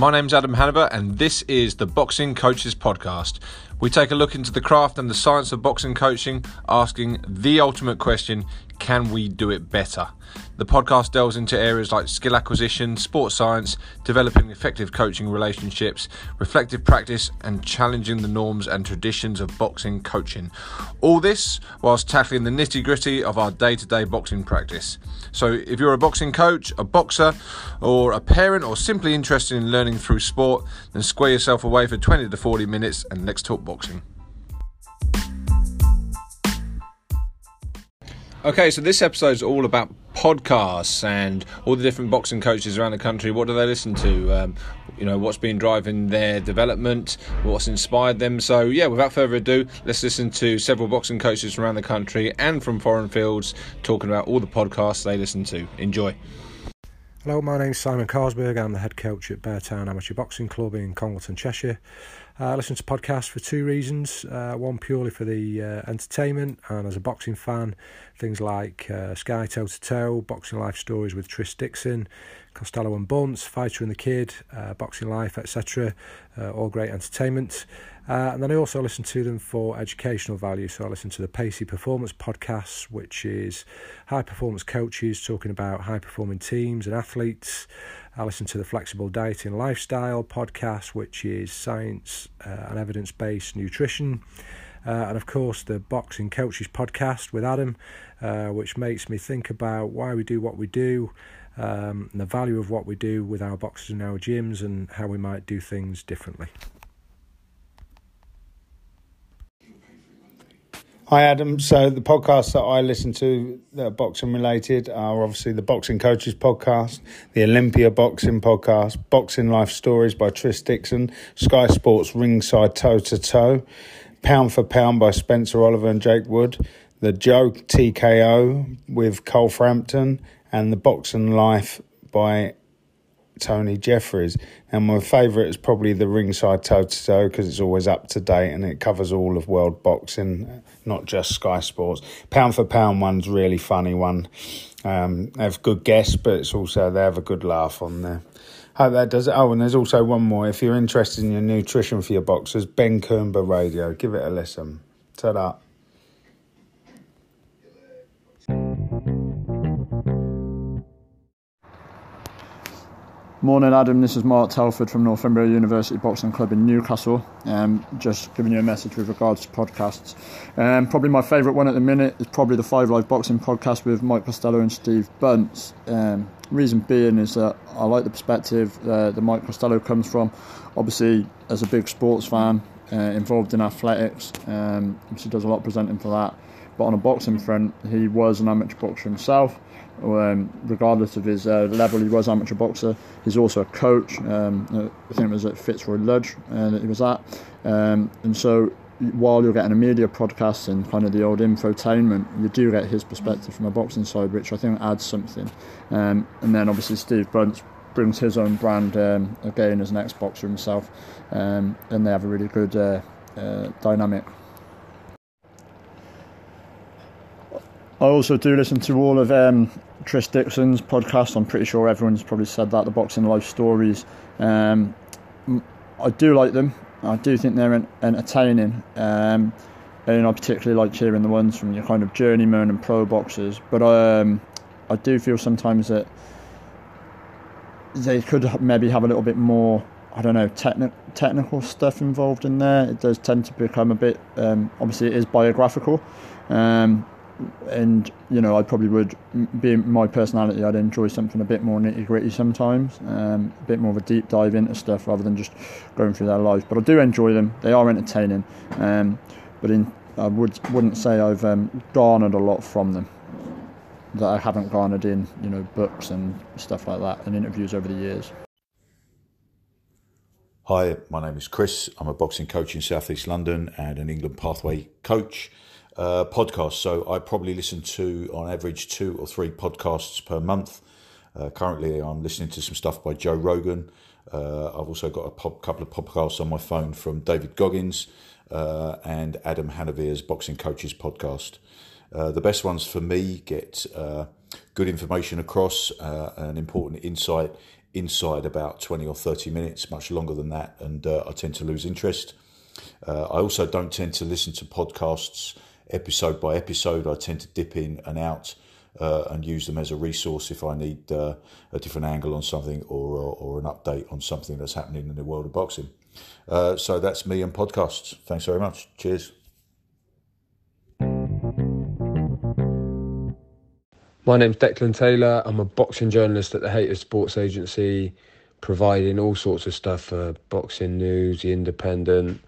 My name's Adam Hanover, and this is the Boxing Coaches Podcast. We take a look into the craft and the science of boxing coaching, asking the ultimate question can we do it better? The podcast delves into areas like skill acquisition, sports science, developing effective coaching relationships, reflective practice, and challenging the norms and traditions of boxing coaching. All this whilst tackling the nitty gritty of our day to day boxing practice. So, if you're a boxing coach, a boxer, or a parent, or simply interested in learning through sport, then square yourself away for 20 to 40 minutes and let's talk boxing. Okay, so this episode is all about podcasts and all the different boxing coaches around the country. What do they listen to? Um, you know, what's been driving their development? What's inspired them? So, yeah, without further ado, let's listen to several boxing coaches around the country and from foreign fields talking about all the podcasts they listen to. Enjoy. Hello, my name's Simon Carsberg. I'm the head coach at Beartown Amateur Boxing Club in Congleton, Cheshire. Uh, I listen to podcasts for two reasons. Uh, one purely for the uh, entertainment, and as a boxing fan, things like uh, Sky Toe to Toe, Boxing Life Stories with Tris Dixon, Costello and Bunce, Fighter and the Kid, uh, Boxing Life, etc. Uh, all great entertainment. and then I also listen to them for educational value. So I listen to the Pacey Performance podcast, which is high performance coaches talking about high performing teams and athletes. I listen to the Flexible Dieting Lifestyle podcast, which is science uh, and evidence based nutrition. Uh, and of course, the Boxing Coaches podcast with Adam, uh, which makes me think about why we do what we do, um, the value of what we do with our boxes and our gyms, and how we might do things differently. Hi, Adam. So, the podcasts that I listen to that are boxing related are obviously the Boxing Coaches podcast, the Olympia Boxing podcast, Boxing Life Stories by Tris Dixon, Sky Sports Ringside Toe to Toe, Pound for Pound by Spencer Oliver and Jake Wood, the Joe TKO with Carl Frampton, and the Boxing Life by Tony Jeffries. And my favourite is probably the Ringside Toe to Toe because it's always up to date and it covers all of world boxing, not just Sky Sports. Pound for Pound one's really funny one. Um, they have good guests, but it's also they have a good laugh on there. Hope that does it. Oh, and there's also one more. If you're interested in your nutrition for your boxers, Ben Coomber Radio. Give it a listen. Ta-da. Morning, Adam. This is Mark Telford from Northumbria University Boxing Club in Newcastle. Um, just giving you a message with regards to podcasts. Um, probably my favourite one at the minute is probably the Five Live Boxing podcast with Mike Costello and Steve Bunce. Um, reason being is that I like the perspective uh, that Mike Costello comes from. Obviously, as a big sports fan, uh, involved in athletics, um, obviously does a lot of presenting for that. But on a boxing front, he was an amateur boxer himself um, regardless of his uh, level, he was amateur boxer. He's also a coach. Um, I think it was at Fitzroy Lodge uh, that he was at. Um, and so while you're getting a media podcast and kind of the old infotainment, you do get his perspective from a boxing side, which I think adds something. Um, and then obviously Steve Bunce brings his own brand um, again as an ex-boxer himself, um, and they have a really good uh, uh, dynamic. I also do listen to all of um, Tris Dixon's podcast. I'm pretty sure everyone's probably said that. The Boxing Life Stories. Um, I do like them. I do think they're entertaining. Um, and I particularly like hearing the ones from your kind of journeyman and pro boxers. But um, I do feel sometimes that they could maybe have a little bit more. I don't know, techni- technical stuff involved in there. It does tend to become a bit. Um, obviously, it is biographical, um, and you know I probably would be my personality I'd enjoy something a bit more nitty gritty sometimes um, a bit more of a deep dive into stuff rather than just going through their lives but I do enjoy them. They are entertaining um, but in I would wouldn't say I've um, garnered a lot from them that I haven't garnered in you know books and stuff like that and interviews over the years. Hi, my name is Chris. I'm a boxing coach in Southeast London and an England Pathway coach uh, podcasts. So I probably listen to, on average, two or three podcasts per month. Uh, currently, I'm listening to some stuff by Joe Rogan. Uh, I've also got a pop, couple of podcasts on my phone from David Goggins uh, and Adam Hanover's Boxing Coaches podcast. Uh, the best ones for me get uh, good information across, an important insight inside about 20 or 30 minutes, much longer than that, and I tend to lose interest. I also don't tend to listen to podcasts episode by episode. I tend to dip in and out uh, and use them as a resource if I need uh, a different angle on something or, or, or, an update on something that's happening in the world of boxing. Uh, so that's me and podcasts. Thanks very much. Cheers. My name's Declan Taylor. I'm a boxing journalist at the Hayter Sports Agency, providing all sorts of stuff for boxing news, the Independent.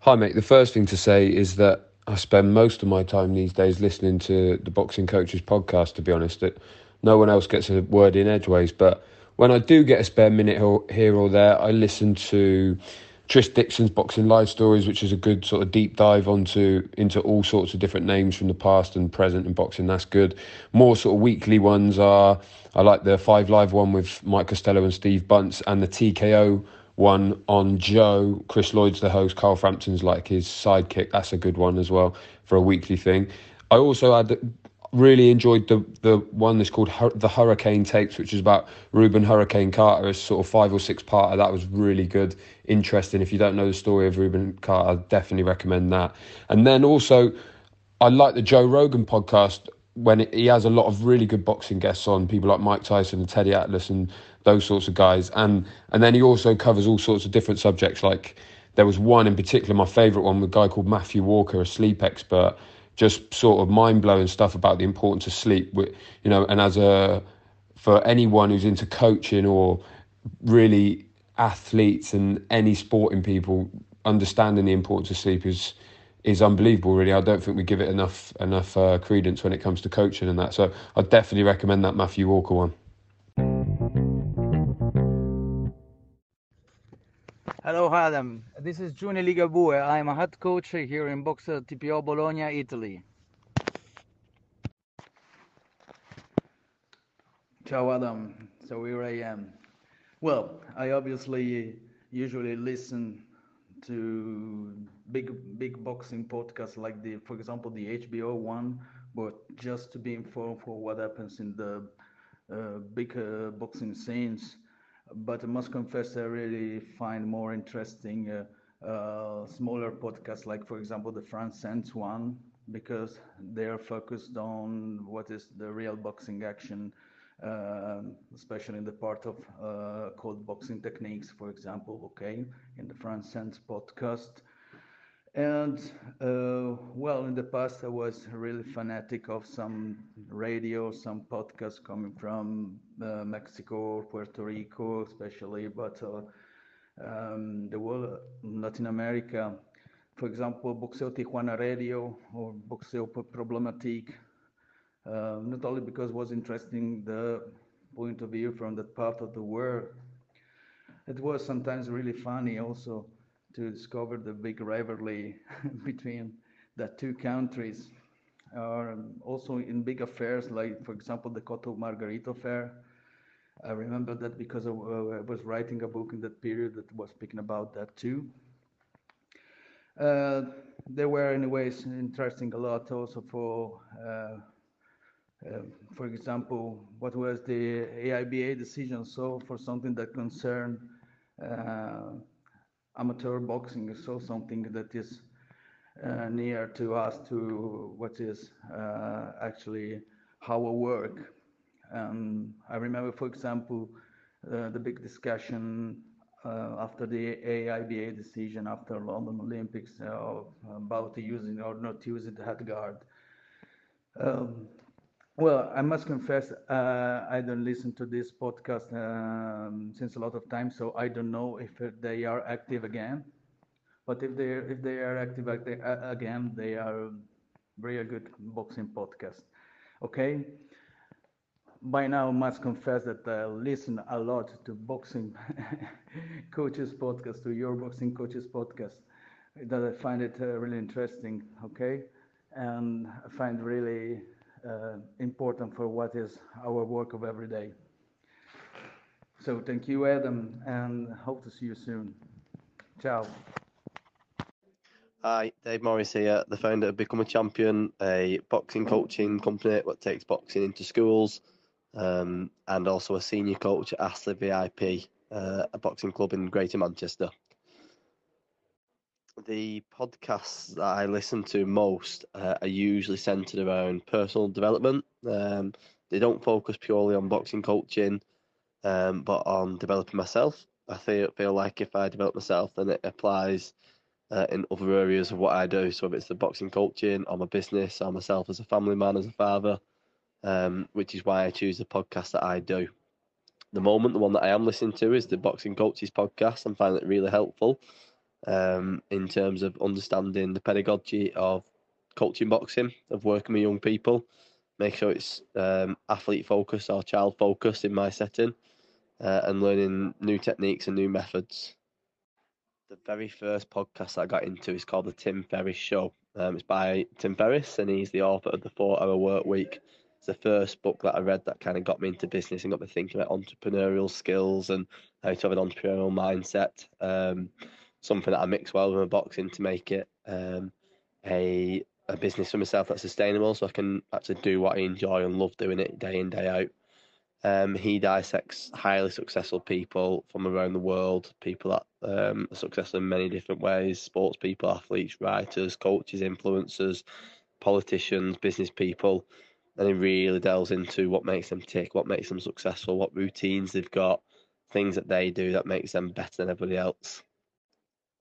Hi, mate. The first thing to say is that I spend most of my time these days listening to the Boxing Coaches podcast, to be honest. That no one else gets a word in edgeways. But when I do get a spare minute here or there, I listen to Tris Dixon's Boxing Life Stories, which is a good sort of deep dive onto into all sorts of different names from the past and present in boxing. That's good. More sort of weekly ones are I like the Five Live one with Mike Costello and Steve Bunce, and the TKO one on Joe. Chris Lloyd's the host. Carl Frampton's like his sidekick. That's a good one as well for a weekly thing. I also had really enjoyed the the one that's called Hur- the Hurricane Tapes, which is about Rubin Hurricane Carter. It's sort of five or six parter. That was really good, interesting. If you don't know the story of Rubin Carter, I definitely recommend that. And then also, I like the Joe Rogan podcast when he has a lot of really good boxing guests on, people like Mike Tyson and Teddy Atlas and those sorts of guys. And and then he also covers all sorts of different subjects. Like there was one in particular, my favourite one, with a guy called Matthew Walker, a sleep expert, just sort of mind blowing stuff about the importance of sleep. You know, and as a for anyone who's into coaching or really athletes and any sporting people, understanding the importance of sleep is is unbelievable. Really, I don't think we give it enough enough uh, credence when it comes to coaching and that. So I definitely recommend that Matthew Walker one. Hello, Adam. This is Giuni Ligabue. I'm a head coach here in Boxer TPO Bologna, Italy. Ciao, Adam. So here I am. Well, I obviously usually listen to big big boxing podcasts like the, for example, the HBO one, but just to be informed for what happens in the uh, big uh, boxing scenes but I must confess I really find more interesting uh, uh, smaller podcasts like for example the France Sense one because they are focused on what is the real boxing action uh, especially in the part of uh, called boxing techniques for example okay in the France Sense podcast and uh, well, in the past, I was really fanatic of some radio, some podcasts coming from uh, Mexico, Puerto Rico, especially, but uh, um, the world, Latin America, for example, Boxeo Tijuana Radio or Boxeo Problematique, uh, not only because it was interesting the point of view from that part of the world, it was sometimes really funny also to discover the big rivalry between the two countries. Uh, also in big affairs, like for example the Cotto Margarito affair. I remember that because I, uh, I was writing a book in that period that was speaking about that too. Uh, they were anyways interesting a lot also for uh, uh, for example, what was the AIBA decision? So for something that concerned uh, amateur boxing is so something that is uh, near to us to what is uh, actually our work. Um, I remember, for example, uh, the big discussion uh, after the AIBA decision after London Olympics uh, about using or not using the head guard. Um, well, I must confess, uh, I don't listen to this podcast um, since a lot of time, so I don't know if they are active again. But if they if they are active again, they are very good boxing podcast. Okay. By now, I must confess that I listen a lot to boxing coaches podcast, to your boxing coaches podcast. That I find it uh, really interesting. Okay, and I find really uh, important for what is our work of every day. So thank you, Adam, and hope to see you soon. Ciao. Hi, Dave Morris here, the founder of Become a Champion, a boxing coaching company that takes boxing into schools, um, and also a senior coach at Astley VIP, uh, a boxing club in Greater Manchester. The podcasts that I listen to most uh, are usually centered around personal development. Um, they don't focus purely on boxing coaching, um, but on developing myself. I feel feel like if I develop myself, then it applies uh, in other areas of what I do. So if it's the boxing coaching, or my business, or myself as a family man, as a father, um, which is why I choose the podcast that I do. The moment, the one that I am listening to is the Boxing Coaches podcast. I'm finding it really helpful um, in terms of understanding the pedagogy of coaching boxing, of working with young people. Make sure it's um, athlete focused or child focused in my setting, uh, and learning new techniques and new methods. The very first podcast I got into is called The Tim Ferriss Show. Um, it's by Tim Ferriss, and he's the author of The Four Hour Work Week. It's the first book that I read that kind of got me into business and got me thinking about entrepreneurial skills and how to have an entrepreneurial mindset. Um, something that I mix well with my boxing to make it um, a a business for myself that's sustainable, so I can actually do what I enjoy and love doing it day in day out. Um, he dissects highly successful people from around the world, people that um, are successful in many different ways sports people, athletes, writers, coaches, influencers, politicians, business people. And he really delves into what makes them tick, what makes them successful, what routines they've got, things that they do that makes them better than everybody else.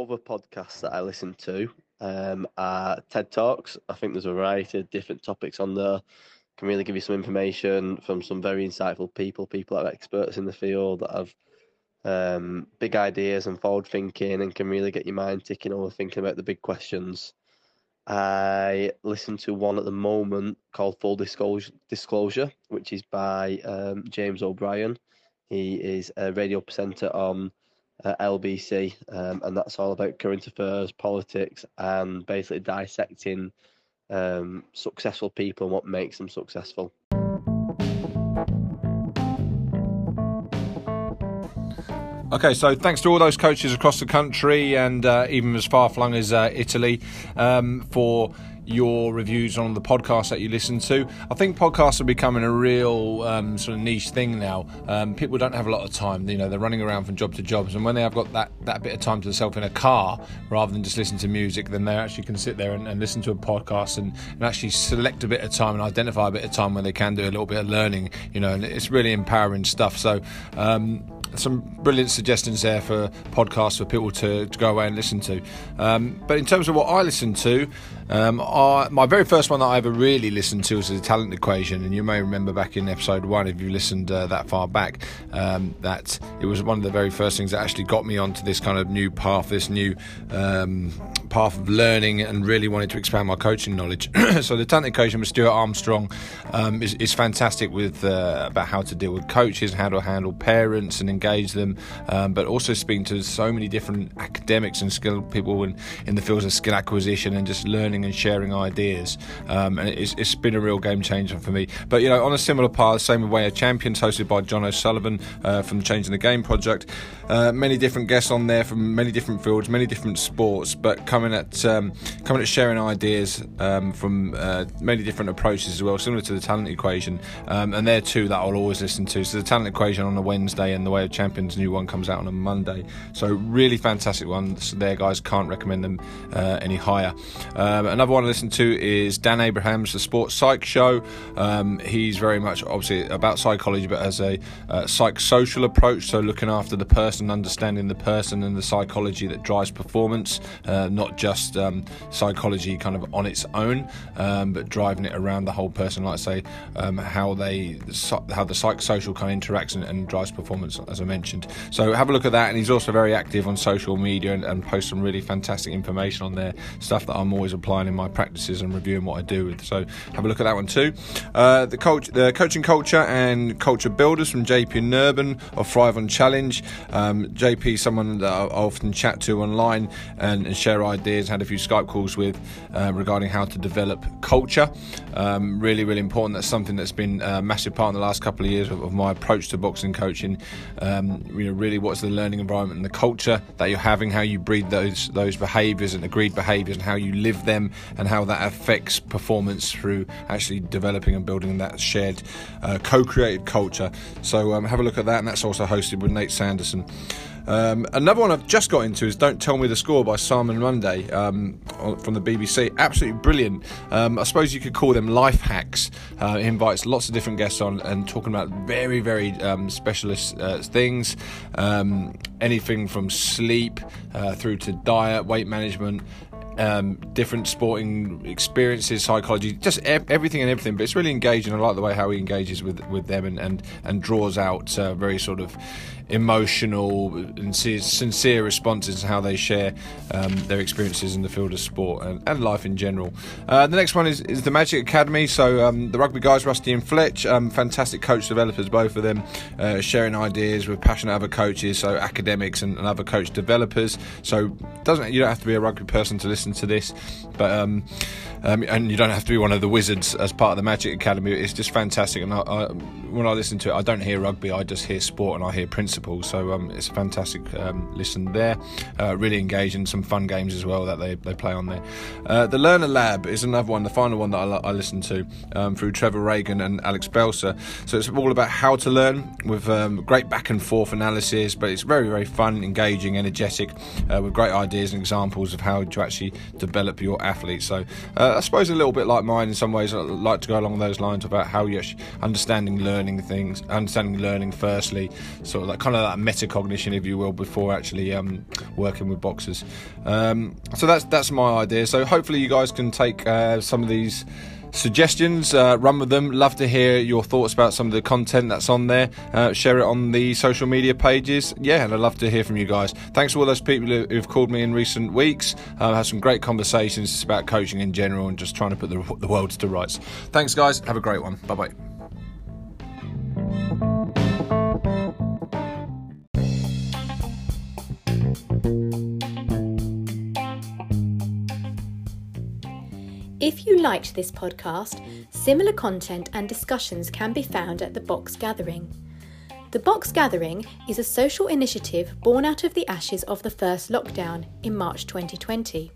Other podcasts that I listen to um, are TED Talks. I think there's a variety of different topics on there can really give you some information from some very insightful people, people that are experts in the field that have um, big ideas and forward thinking and can really get your mind ticking over thinking about the big questions. I listen to one at the moment called Full Disclosure, which is by um, James O'Brien. He is a radio presenter on uh, LBC, um, and that's all about current affairs, politics, and basically dissecting um, successful people and what makes them successful. Okay, so thanks to all those coaches across the country and uh, even as far flung as uh, Italy um, for your reviews on the podcast that you listen to. I think podcasts are becoming a real um, sort of niche thing now. Um, people don't have a lot of time. You know, they're running around from job to job, and when they have got that, that bit of time to themselves in a car, rather than just listen to music, then they actually can sit there and, and listen to a podcast and, and, actually select a bit of time and identify a bit of time when they can do a little bit of learning. You know, and it's really empowering stuff. So. Um, some brilliant suggestions there for podcasts for people to, to go away and listen to. Um, but in terms of what I listen to, um, I, my very first one that I ever really listened to was the Talent Equation, and you may remember back in episode one, if you listened uh, that far back, um, that it was one of the very first things that actually got me onto this kind of new path, this new um, path of learning, and really wanted to expand my coaching knowledge. so the Talent Equation with Stuart Armstrong um, is, is, fantastic with uh, about how to deal with coaches, how to handle parents and engage them, um, but also speaking to so many different academics and skilled people in, in the fields of skill acquisition and just learning and sharing ideas. Um, and it's, it's been a real game changer for me. But you know, on a similar path, same way of champions, hosted by John O'Sullivan uh, from the Changing the Game project. Uh, many different guests on there from many different fields, many different sports, but coming at um, coming at sharing ideas um, from uh, many different approaches as well, similar to the talent equation. Um, and there too that I'll always listen to. So the talent equation on a Wednesday and the Way Champions new one comes out on a Monday. So really fantastic ones there, guys. Can't recommend them uh, any higher. Um, another one I listen to is Dan Abrahams, the Sports Psych Show. Um, he's very much obviously about psychology, but as a uh, psych social approach, so looking after the person, understanding the person and the psychology that drives performance, uh, not just um, psychology kind of on its own, um, but driving it around the whole person. Like I say, um, how they how the psychosocial kind of interacts and, and, drives performance, as I mentioned. So have a look at that, and he's also very active on social media and, and posts some really fantastic information on there, stuff that I'm always applying in my practices and reviewing what I do with. So have a look at that one too. Uh, the coach, the coaching culture and culture builders from JP Nerbun of Thrive on Challenge. Um, JP, someone that I often chat to online and, and share ideas. Had a few Skype calls with uh, regarding how to develop culture. Um, really, really important. That's something that's been a massive part in the last couple of years of, of my approach to boxing coaching. Uh, Um, you know, really, what's the learning environment and the culture that you're having, how you breed those those behaviours and agreed behaviours, and how you live them, and how that affects performance through actually developing and building that shared, uh, co-created culture. So um, have a look at that, and that's also hosted with Nate Sanderson. Um, another one I've just got into is "Don't Tell Me the Score" by Simon Mundie um, from the BBC. Absolutely brilliant. Um, I suppose you could call them life hacks. Uh, he invites lots of different guests on and talking about very, very um, specialist uh, things. Um, anything from sleep uh, through to diet, weight management, um, different sporting experiences, psychology, just e- everything and everything. But it's really engaging. I like the way how he engages with with them and and, and draws out uh, very sort of emotional and sincere responses and how they share um, their experiences in the field of sport and, and life in general. Uh, the next one is, is the Magic Academy. So um, the rugby guys, Rusty and Fletch, um, fantastic coach developers, both of them, uh, sharing ideas with passionate other coaches, so academics and, and, other coach developers. So doesn't you don't have to be a rugby person to listen to this, but um, um, and you don't have to be one of the wizards as part of the Magic Academy. It's just fantastic, and I, I, when I listen to it, I don't hear rugby. I just hear sport and I hear principles. So um, it's a fantastic um, listen there. Uh, really engaging, some fun games as well that they, they play on there. Uh, the Learner Lab is another one, the final one that I, I listened to um, through Trevor Ragan and Alex Belser. So it's all about how to learn with um, great back and forth analysis, but it's very very fun, engaging, energetic, uh, with great ideas and examples of how to actually develop your athlete. So uh, I suppose a little bit like mine in some ways. I like to go along those lines about how you're understanding learning things, understanding learning firstly, sort of like kind of that metacognition, if you will, before actually um, working with boxers. Um, so that's that's my idea. So hopefully you guys can take uh, some of these suggestions, uh, run with them. Love to hear your thoughts about some of the content that's on there. Uh, share it on the social media pages. Yeah, and I'd love to hear from you guys. Thanks to all those people who've called me in recent weeks. Uh, had some great conversations about coaching in general and just trying to put the, the world to rights. Thanks, guys. Have a great one. Bye bye. If you liked this podcast, similar content and discussions can be found at the Box Gathering. The Box Gathering is a social initiative born out of the ashes of the first lockdown in March 2020.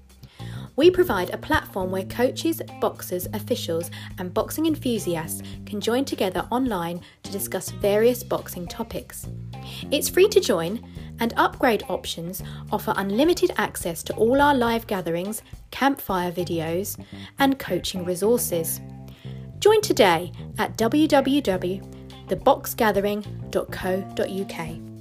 We provide a platform where coaches, boxers, officials, and boxing enthusiasts can join together online to discuss various boxing topics. It's free to join, and upgrade options offer unlimited access to all our live gatherings, campfire videos, and coaching resources. Join today at www.theboxgathering.co.uk.